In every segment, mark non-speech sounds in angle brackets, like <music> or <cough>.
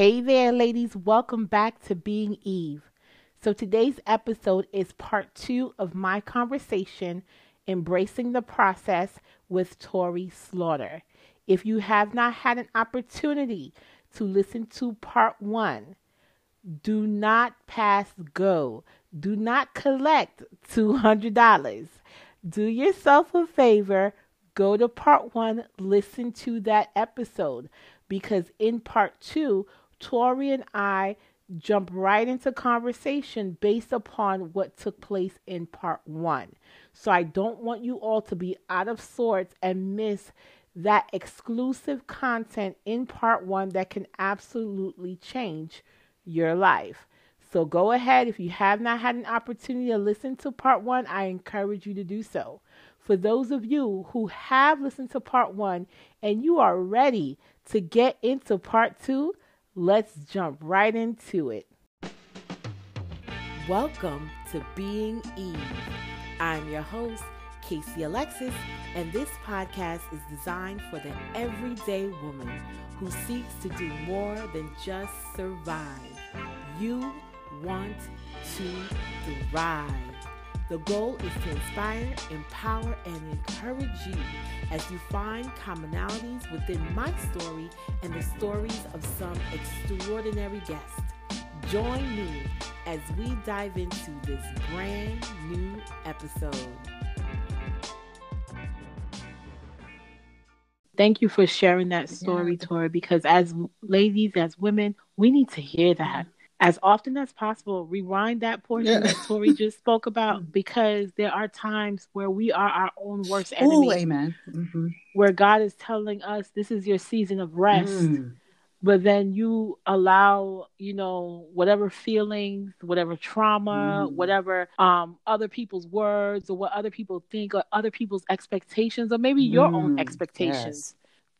Hey there, ladies. Welcome back to Being Eve. So, today's episode is part two of my conversation, Embracing the Process with Tori Slaughter. If you have not had an opportunity to listen to part one, do not pass go. Do not collect $200. Do yourself a favor, go to part one, listen to that episode, because in part two, Tori and I jump right into conversation based upon what took place in part one. So I don't want you all to be out of sorts and miss that exclusive content in part one that can absolutely change your life. So go ahead. If you have not had an opportunity to listen to part one, I encourage you to do so. For those of you who have listened to part one and you are ready to get into part two, let's jump right into it. Welcome to Being Eve. I'm your host, Casey Alexis, and this podcast is designed for the everyday woman who seeks to do more than just survive. You want to thrive. The goal is to inspire, empower, and encourage you as you find commonalities within my story and the stories of some extraordinary guests. Join me as we dive into this brand new episode. Thank you for sharing that story, yeah. Tori, because as ladies, as women, we need to hear that as often as possible, rewind that portion yeah. that Tori just spoke <laughs> about because there are times where we are our own worst enemy. Ooh, amen. Mm-hmm. Where God is telling us this is your season of rest. Mm. But then you allow, you know, whatever feelings, whatever trauma, mm. whatever um, other people's words or what other people think or other people's expectations or maybe your mm. own expectations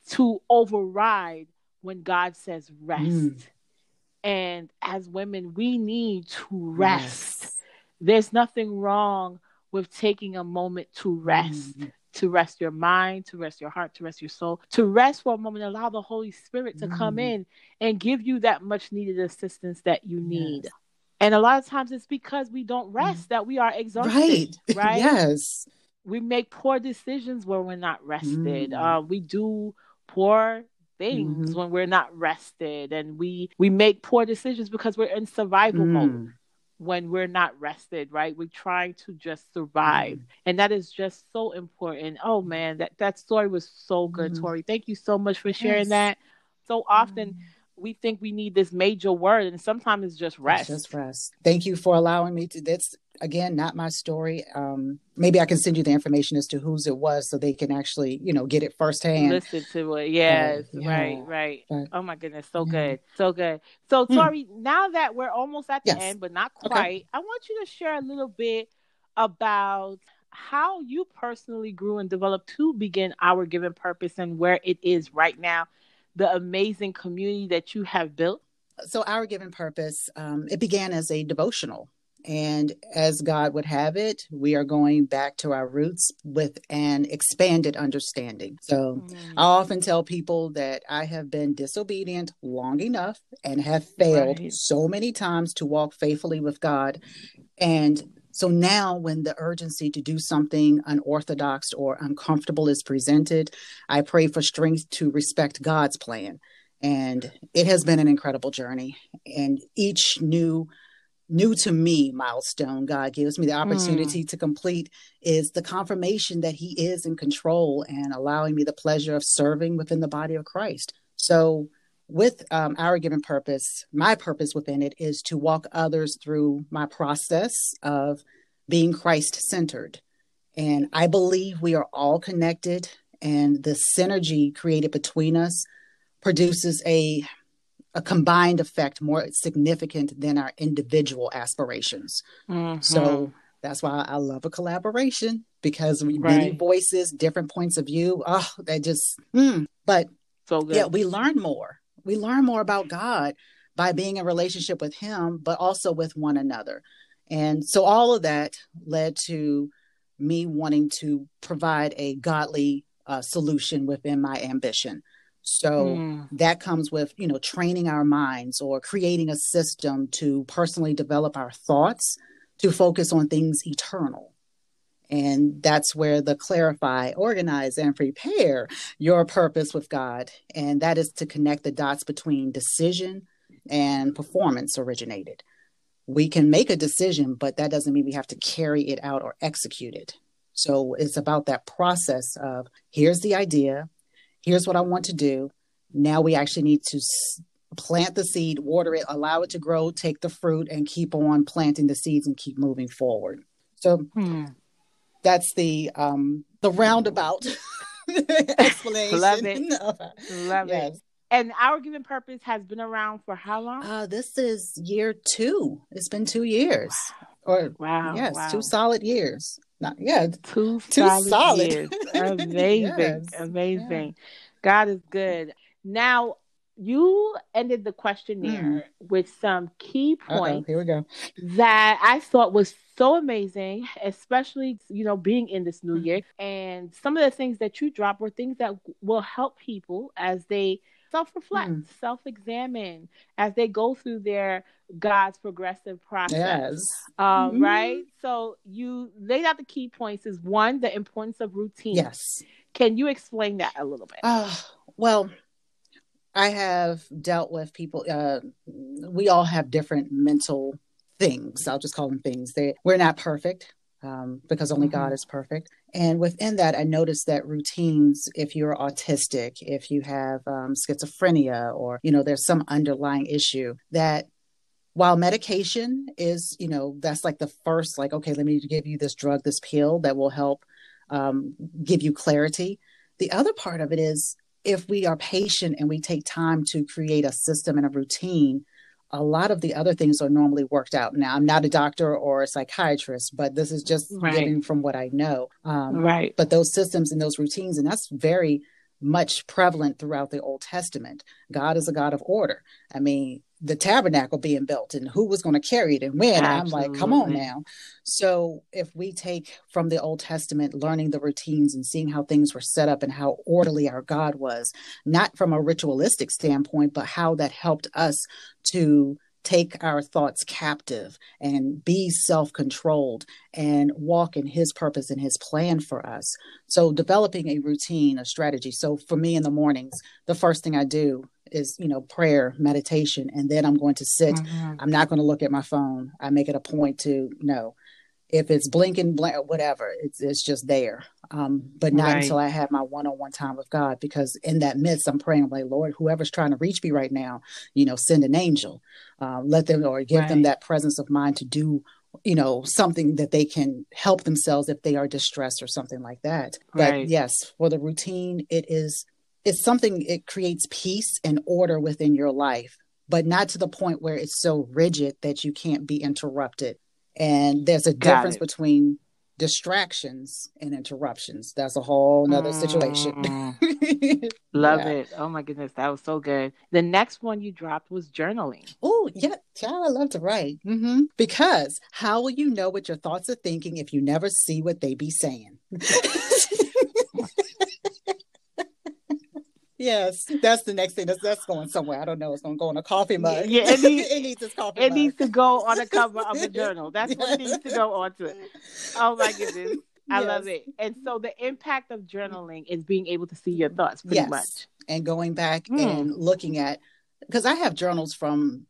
yes. to override when God says rest mm. And as women, we need to rest. Yes. There's nothing wrong with taking a moment to rest. Mm. To rest your mind, to rest your heart, to rest your soul, to rest for a moment, allow the Holy Spirit to mm. come in and give you that much needed assistance that you need. Yes. And a lot of times it's because we don't rest that we are exhausted. Right. <laughs> Right. yes. We make poor decisions when we're not rested. Mm. Uh, we do poor things mm-hmm. when we're not rested and we we make poor decisions because we're in survival mm. mode when we're not rested right we're trying to just survive mm. and that is just so important oh man that that story was so good mm. tori thank you so much for sharing yes. that so often mm. We think we need this major word and sometimes it's just rest it's just rest thank you for allowing me to that's again not my story um maybe i can send you the information as to whose it was so they can actually you know get it firsthand listen to it yes uh, yeah. right right but, oh my goodness so yeah. good so good so hmm. tori now that we're almost at the yes. end but not quite okay. i want you to share a little bit about how you personally grew and developed to begin our given purpose and where it is right now the amazing community that you have built so our given purpose um, it began as a devotional and as God would have it, we are going back to our roots with an expanded understanding. So mm. I often tell people that I have been disobedient long enough and have failed right. so many times to walk faithfully with God. And so now, when the urgency to do something unorthodox or uncomfortable is presented, I pray for strength to respect God's plan. And it has been an incredible journey. And each new new to me milestone God gives me the opportunity mm. to complete is the confirmation that He is in control and allowing me the pleasure of serving within the body of Christ. So, with um, our given purpose, my purpose within it is to walk others through my process of being Christ centered. And I believe we are all connected, and the synergy created between us produces a a combined effect more significant than our individual aspirations. Mm-hmm. So that's why I love a collaboration because we right. many voices, different points of view. Oh, that just mm. but so good. yeah, we learn more. We learn more about God by being in relationship with Him, but also with one another. And so all of that led to me wanting to provide a godly uh, solution within my ambition. So mm. that comes with, you know, training our minds or creating a system to personally develop our thoughts to focus on things eternal. And that's where the clarify, organize, and prepare your purpose with God. And that is to connect the dots between decision and performance originated. We can make a decision, but that doesn't mean we have to carry it out or execute it. So it's about that process of here's the idea, here's what I want to do. Now we actually need to plant the seed, water it, allow it to grow, take the fruit, and keep on planting the seeds and keep moving forward. So hmm. That's the um, the roundabout explanation. <laughs> Love it. Love yes. it. And our given purpose has been around for how long? Uh, this is year two. It's been two years. Wow. Or wow, yes, wow. two solid years. Not yeah, two, two solid, solid. years. Amazing, <laughs> yes. amazing. Yeah. God is good. Now you ended the questionnaire mm. with some key points. Uh-oh, here we go. That I thought was so amazing, especially you know being in this new mm. year. And some of the things that you dropped were things that will help people as they self-reflect, mm. self-examine as they go through their God's progressive process. Yes. Um, mm. Right. So you laid out the key points. Is one the importance of routine. Yes. Can you explain that a little bit? Uh, well, I have dealt with people. Uh, we all have different mental things. I'll just call them things. They, we're not perfect um, because only mm-hmm. God is perfect. And within that, I noticed that routines, if you're autistic, if you have um, schizophrenia, or, you know, there's some underlying issue, that while medication is, you know, that's like the first, like, okay, let me give you this drug, this pill that will help um, give you clarity. The other part of it is if we are patient and we take time to create a system and a routine, a lot of the other things are normally worked out. Now, I'm not a doctor or a psychiatrist, but this is just right. giving from what I know. Um, right. But those systems and those routines, and that's very much prevalent throughout the Old Testament. God is a God of order. I mean, the tabernacle being built and who was going to carry it and when. I'm like, come on now. So if we take from the Old Testament, learning the routines and seeing how things were set up and how orderly our God was, not from a ritualistic standpoint, but how that helped us to take our thoughts captive and be self controlled and walk in His purpose and His plan for us. So, developing a routine, a strategy. So, for me in the mornings, the first thing I do is, you know, prayer, meditation, and then I'm going to sit. Mm-hmm. I'm not going to look at my phone. I make it a point to no. If it's blinking, blink, whatever, it's it's just there. Um, but not right. until I have my one-on-one time with God, because in that midst, I'm praying, I'm like, Lord, whoever's trying to reach me right now, you know, send an angel, uh, let them or give right. them that presence of mind to do you know something that they can help themselves if they are distressed or something like that but right. yes for the routine it is it's something it creates peace and order within your life but not to the point where it's so rigid that you can't be interrupted and there's a Got difference it. between distractions and interruptions. That's a whole nother situation. Mm. <laughs> Love yeah. it. Oh my goodness, that was so good. The next one you dropped was journaling. Oh, yeah, child, I love to write. Mm-hmm. Because how will you know what your thoughts are thinking if you never see what they be saying? <laughs> Yes, that's the next thing. That's that's going somewhere. I don't know. It's going <laughs> to go on a coffee mug. Yeah, it needs, it needs coffee. It mug. needs to go on a cover of a journal. That's yes. what needs to go onto it. Oh my goodness, I yes. love it. And so the impact of journaling is being able to see your thoughts pretty yes. much, and going back mm. and looking at because I have journals from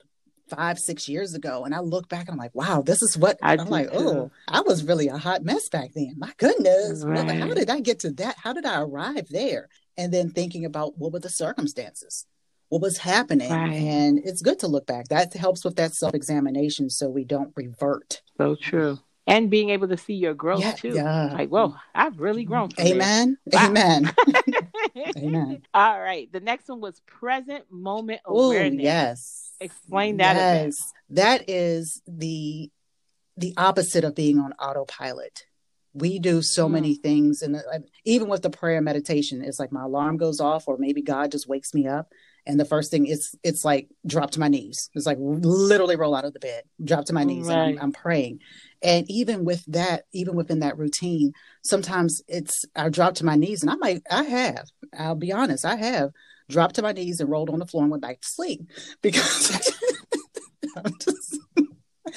five, six years ago. And I look back and I'm like, wow, this is what I am like, oh, I was really a hot mess back then. My goodness. Right. how did I get to that? How did I arrive there? And then thinking about what were the circumstances what was happening right. and it's good to look back. That helps with that self-examination so we don't revert. So true. And being able to see your growth yeah, too. yeah. like whoa i've really grown amen. Wow. amen. <laughs> Amen. All right. The next one was present moment awareness. Ooh, yes. Explain that yes. That is the the opposite of being on autopilot we do so mm. many things and uh, even with the prayer meditation it's like my alarm goes off or maybe god just wakes me up and the first thing is it's like drop to my knees it's like literally roll out of the bed drop to my knees right. I'm, I'm, praying and even with that even within that routine sometimes it's i drop to my knees and i might i have i'll be honest i have dropped to my knees and rolled on the floor and went back to sleep <laughs> because <laughs> just,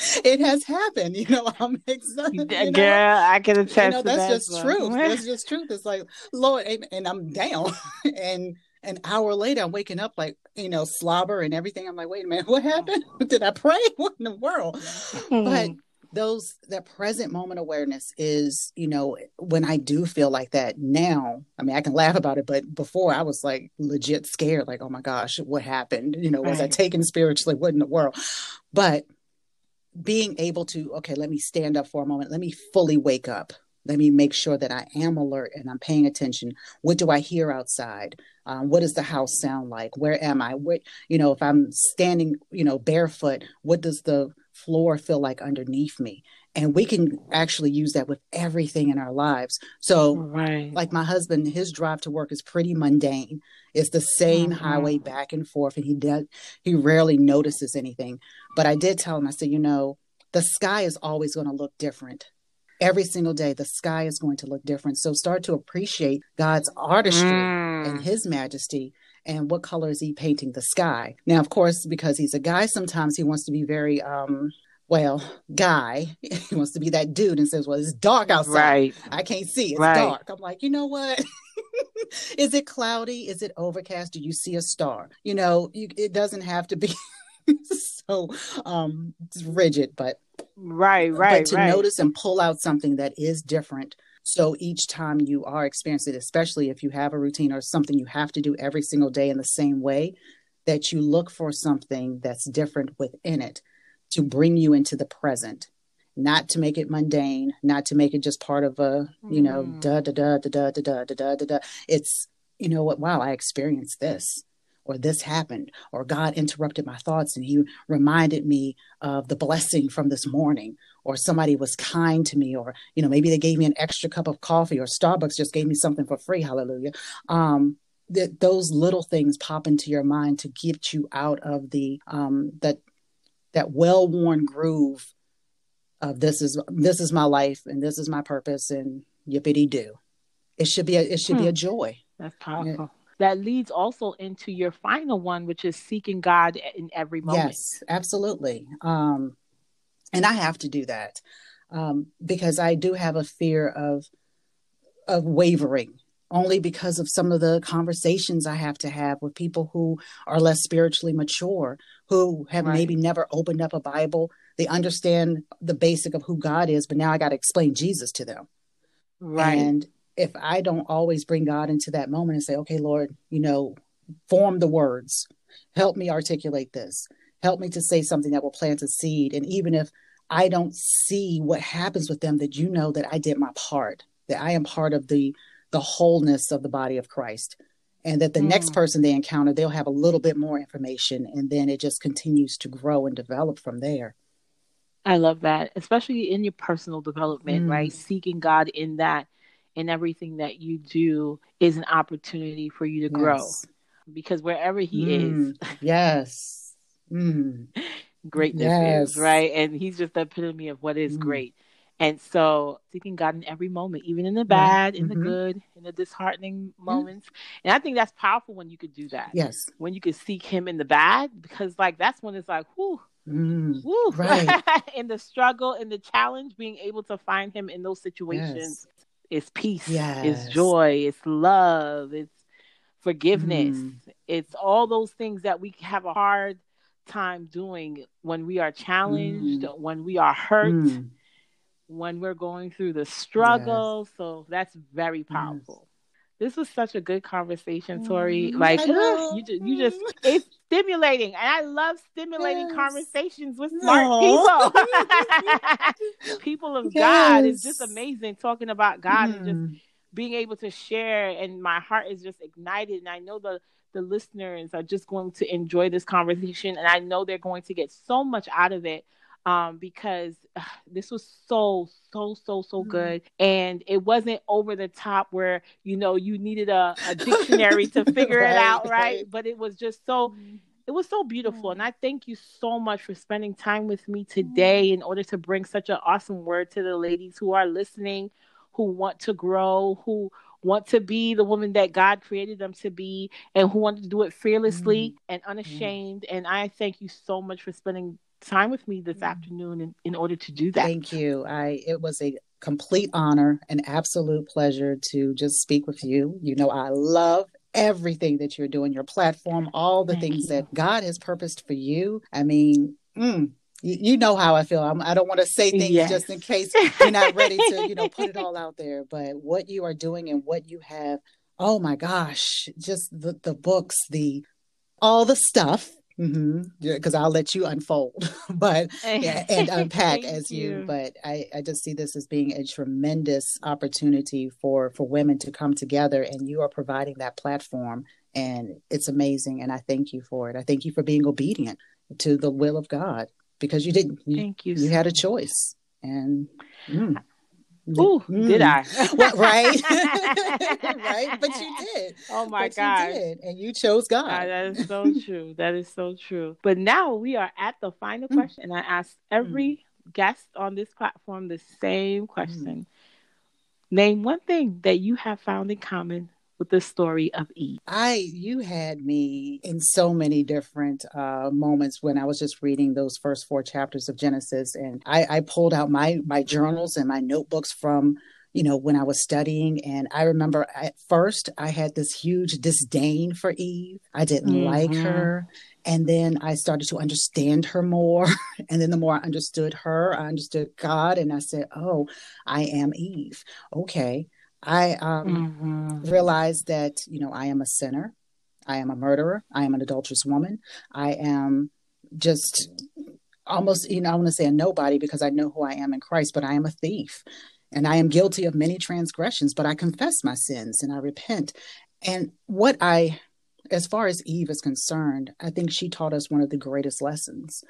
<laughs> it has happened. <laughs> You know, I'm excited. You Girl, I can attest. You know, that's that just truth. That's <laughs> just truth. It's like, Lord, and I'm down. and an hour later, I'm waking up like, you know, slobber and everything. I'm like, wait a minute, what happened? Did I pray? What in the world? but those that present moment awareness is you know when i do feel like that now i mean i can laugh about it but before i was like legit scared like oh my gosh what happened you know was right. i taken spiritually what in the world but being able to okay let me stand up for a moment. Let me fully wake up. Let me make sure that i am alert and i'm paying attention. What do i hear outside? Um, what does the house sound like? Where am i? What you know if i'm standing you know barefoot what does the floor feel like underneath me and we can actually use that with everything in our lives so right. like my husband his drive to work is pretty mundane it's the same mm-hmm. highway back and forth and he does he rarely notices anything but i did tell him i said you know the sky is always going to look different every single day the sky is going to look different so start to appreciate god's artistry mm. and his majesty and what color is he painting the sky now of course because he's a guy sometimes he wants to be very um well guy <laughs> he wants to be that dude and says well it's dark outside. Right. I can't see. It's right. dark. I'm like you know what? <laughs> Is it cloudy? Is it overcast? Do you see a star? You know you, it doesn't have to be <laughs> so um rigid but right right but to right. notice and pull out something that is different. So each time you are experiencing it, especially if you have a routine or something you have to do every single day in the same way, that you look for something that's different within it to bring you into the present, not to make it mundane, not to make it just part of a, you know, mm. da da da da da da da da da da. It's, you know what, wow, I experienced this or this happened, or God interrupted my thoughts and He reminded me of the blessing from this morning, or somebody was kind to me, or you know maybe they gave me an extra cup of coffee, or Starbucks just gave me something for free. Hallelujah. Um, that those little things pop into your mind to get you out of the um, that that well worn groove of this is this is my life and this is my purpose and yippity do. It should be a it should hmm. be a joy. That's powerful that leads also into your final one, which is seeking God in every moment. Yes, absolutely. Um, and I have to do that um, because I do have a fear of of wavering only because of some of the conversations I have to have with people who are less spiritually mature, who have right. maybe never opened up a Bible. They understand the basic of who God is, but now I got to explain Jesus to them. Right. And if I don't always bring God into that moment and say, okay, Lord, you know, form the words, help me articulate this, help me to say something that will plant a seed. And even if I don't see what happens with them, that you know that I did my part, that I am part of the the wholeness of the body of Christ. And that the mm. next person they encounter, they'll have a little bit more information. And then it just continues to grow and develop from there. I love that, especially in your personal development, mm. right? Seeking God in that in everything that you do is an opportunity for you to yes. grow because wherever he mm, <laughs> is yes mm. greatness yes. is right and he's just the epitome of what is mm. great and so seeking god in every moment even in the bad in mm-hmm. the good in the disheartening moments and i think that's powerful when you could do that yes when you could seek him in the bad because like that's when it's like whoo Mm, Woo. right. <laughs> in the struggle, in the challenge, being able to find him in those situations yes. It's peace. Yes. It's joy. It's love. It's forgiveness. Mm. It's all those things that we have a hard time doing when we are challenged, mm. when we are hurt, mm. When we're going through the struggle. Yes. So that's very powerful. This was such a good conversation, Tori. Mm, like you, just, you just it's stimulating, and I love stimulating yes. conversations with smart no. people. <laughs> people of yes. God is just amazing talking about God mm. and just mm. being able to share. And my heart is just ignited, and I know the the listeners are just going to enjoy this conversation, and I know they're going to get so much out of it um, because uh, <sighs> this was so so so so mm-hmm. good and it wasn't over the top where you know you needed a, a <laughs> dictionary to figure right, it out right? right? but it was just so mm-hmm. it was so beautiful and i thank you so much for spending time with me today in order to bring such an awesome word to the ladies who are listening who want to grow who want to be the woman that God created them to be and who want to do it fearlessly mm. and unashamed. Mm. And I thank you so much for spending time with me this mm. afternoon in, in order to do that. Thank you. I it was a complete honor, an absolute pleasure to just speak with you. You know, I love everything that you're doing, your platform, all the Thank things you. that God has purposed for you. I mean, mm, you, you, know how I feel. I'm, I do not want to say things yes. just in case you're not ready to, you know, put it <laughs> all out there. But what you are doing and what you have, oh my gosh, just the, the books, the all the stuff because mm-hmm. because I'll let you unfold, <laughs> but <laughs> yeah, and unpack as you. you. But I, I just see this as being a tremendous opportunity for for women to come together, and you are providing that platform, and it's amazing. And I thank you for it. I thank you for being obedient to the will of God because you didn't. You, thank you. You had a choice, and. Mm. Ooh, mm. did I? well, <laughs> <laughs> right, <laughs> right. But you did. Oh my God! and you chose God. God. That is so true. That is so true. But now we are at the final mm. question, and I ask every mm. guest on this platform the same question. Mm. Name one thing that you have found in common with the story of Eve? I you had me in so many different uh, moments when I was just reading those first four chapters of Genesis, and I, I pulled out my my journals and my notebooks from you know when I was studying, and I remember at first I had this huge disdain for Eve. I didn't mm-hmm. like her. And then I started to understand her more. <laughs> and then the more I understood her, I understood God. And I said, Oh, I am Eve. Okay. I um, mm-hmm. realized that, you know, I am a sinner. I am a murderer. I am an adulterous woman. I am just almost, you know, I want to say a nobody because I know who I am in Christ, but I am a thief. And I am guilty of many transgressions, but I confess my sins and I repent. And what I, as far as Eve is concerned, I think she taught us one of the greatest lessons.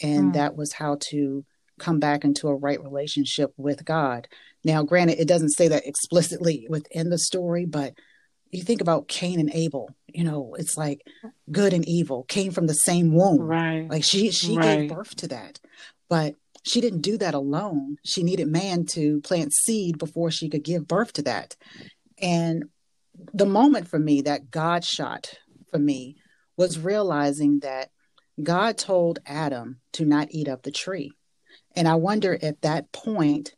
And mm. that was how to come back into a right relationship with God. Now, granted, it doesn't say that explicitly within the story, but you think about Cain and Abel, you know, it's like good and evil came from the same womb. Right. Like she she right. gave birth to that. But she didn't do that alone. She needed man to plant seed before she could give birth to that. And the moment for me that God shot for me was realizing that God told Adam to not eat of the tree. And I wonder at that point,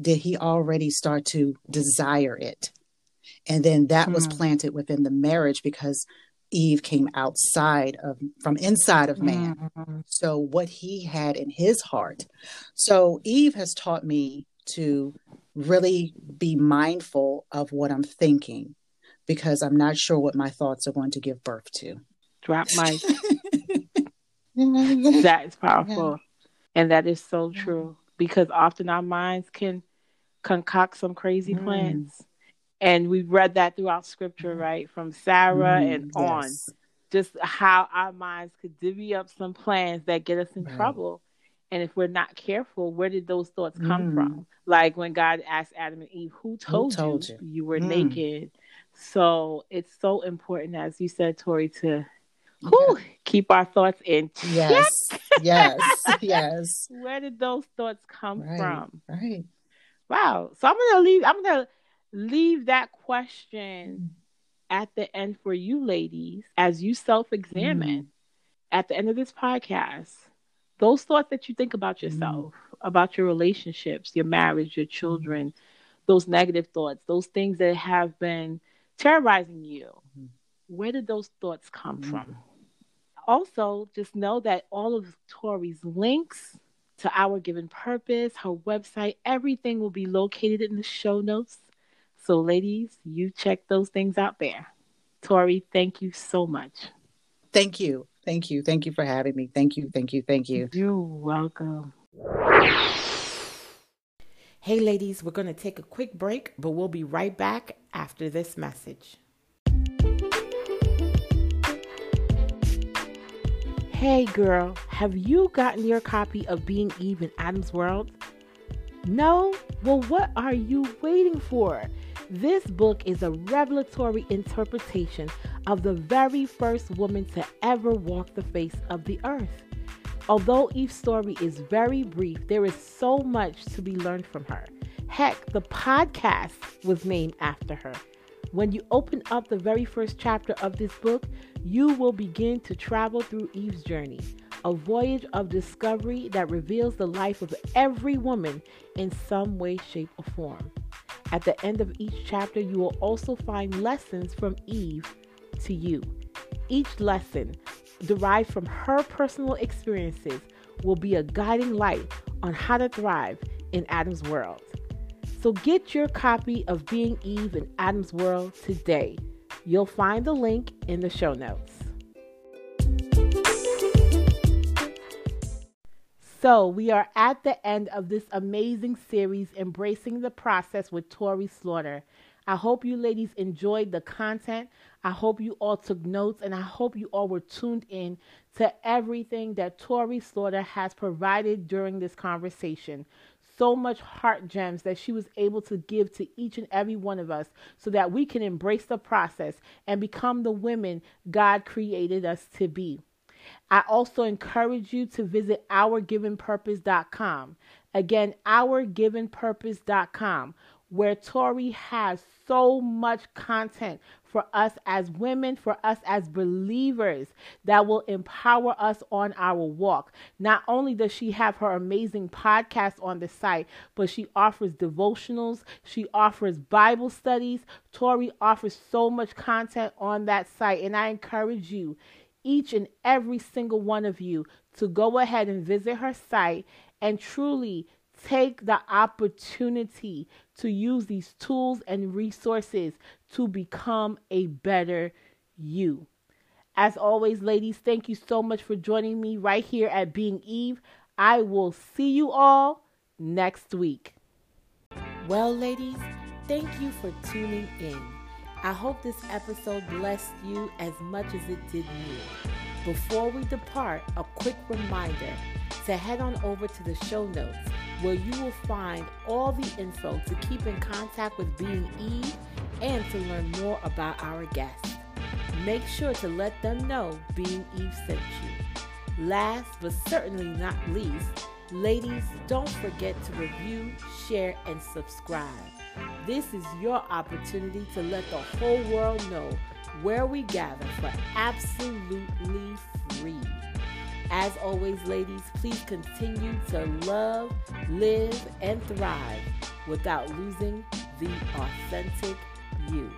did he already start to desire it? And then that mm. was hmm. planted within the marriage because Eve came outside of from inside of man. Mm-hmm. So what he had in his heart. So Eve has taught me to really be mindful of what I'm thinking because I'm not sure what my thoughts are going to give birth to. Drop my <laughs> that is powerful. And that is so true because often our minds can concoct some crazy mm. plans. And we've read that throughout scripture, right? From Sarah mm, and yes. on. Just how our minds could divvy up some plans that get us in right. trouble. And if we're not careful, where did those thoughts come mm. from? Like when God asked Adam and Eve, Who told, Who told you, you, you were mm. naked? So it's so important, as you said, Tori, to Whew, keep our thoughts in check. Yes, yes, <laughs> yes. Where did those thoughts come right, from? Right. Wow. So I'm gonna leave. I'm gonna leave that question at the end for you, ladies, as you self-examine mm. at the end of this podcast. Those thoughts that you think about yourself, mm. about your relationships, your marriage, your children, those negative thoughts, those things that have been terrorizing you. Mm. Where did those thoughts come mm. from? Also just know that all of Tori's links to our given purpose, her website, everything will be located in the show notes. So, ladies, you check those things out there. Tori, thank you so much. Thank you. Thank you. Thank you for having me. Thank you. Thank you. Thank you. You're welcome. Hey, ladies, we're going to take a quick break, but we'll be right back after this message. Hey girl, have you gotten your copy of Being Eve in Adam's World? No? Well, what are you waiting for? This book is a revelatory interpretation of the very first woman to ever walk the face of the earth. Although Eve's story is very brief, there is so much to be learned from her. Heck, the podcast was named after her. When you open up the very first chapter of this book, you will begin to travel through Eve's journey, a voyage of discovery that reveals the life of every woman in some way, shape, or form. At the end of each chapter, you will also find lessons from Eve to you. Each lesson, derived from her personal experiences, will be a guiding light on how to thrive in Adam's world. So get your copy of Being Eve in Adam's World today. You'll find the link in the show notes. So, we are at the end of this amazing series, Embracing the Process with Tori Slaughter. I hope you ladies enjoyed the content. I hope you all took notes and I hope you all were tuned in to everything that Tori Slaughter has provided during this conversation so much heart gems that she was able to give to each and every one of us so that we can embrace the process and become the women God created us to be. I also encourage you to visit ourgivenpurpose.com. Again, ourgivenpurpose.com, where Tori has so much content for us as women, for us as believers that will empower us on our walk. Not only does she have her amazing podcast on the site, but she offers devotionals, she offers Bible studies. Tori offers so much content on that site, and I encourage you, each and every single one of you, to go ahead and visit her site and truly take the opportunity to use these tools and resources to become a better you. As always, ladies, thank you so much for joining me right here at Being Eve. I will see you all next week. Well, ladies, thank you for tuning in. I hope this episode blessed you as much as it did me. Before we depart, a quick reminder to head on over to the show notes where you will find all the info to keep in contact with Being Eve and to learn more about our guests. Make sure to let them know Being Eve sent you. Last but certainly not least, ladies, don't forget to review, share, and subscribe. This is your opportunity to let the whole world know where we gather for absolutely free. As always, ladies, please continue to love, live, and thrive without losing the authentic you.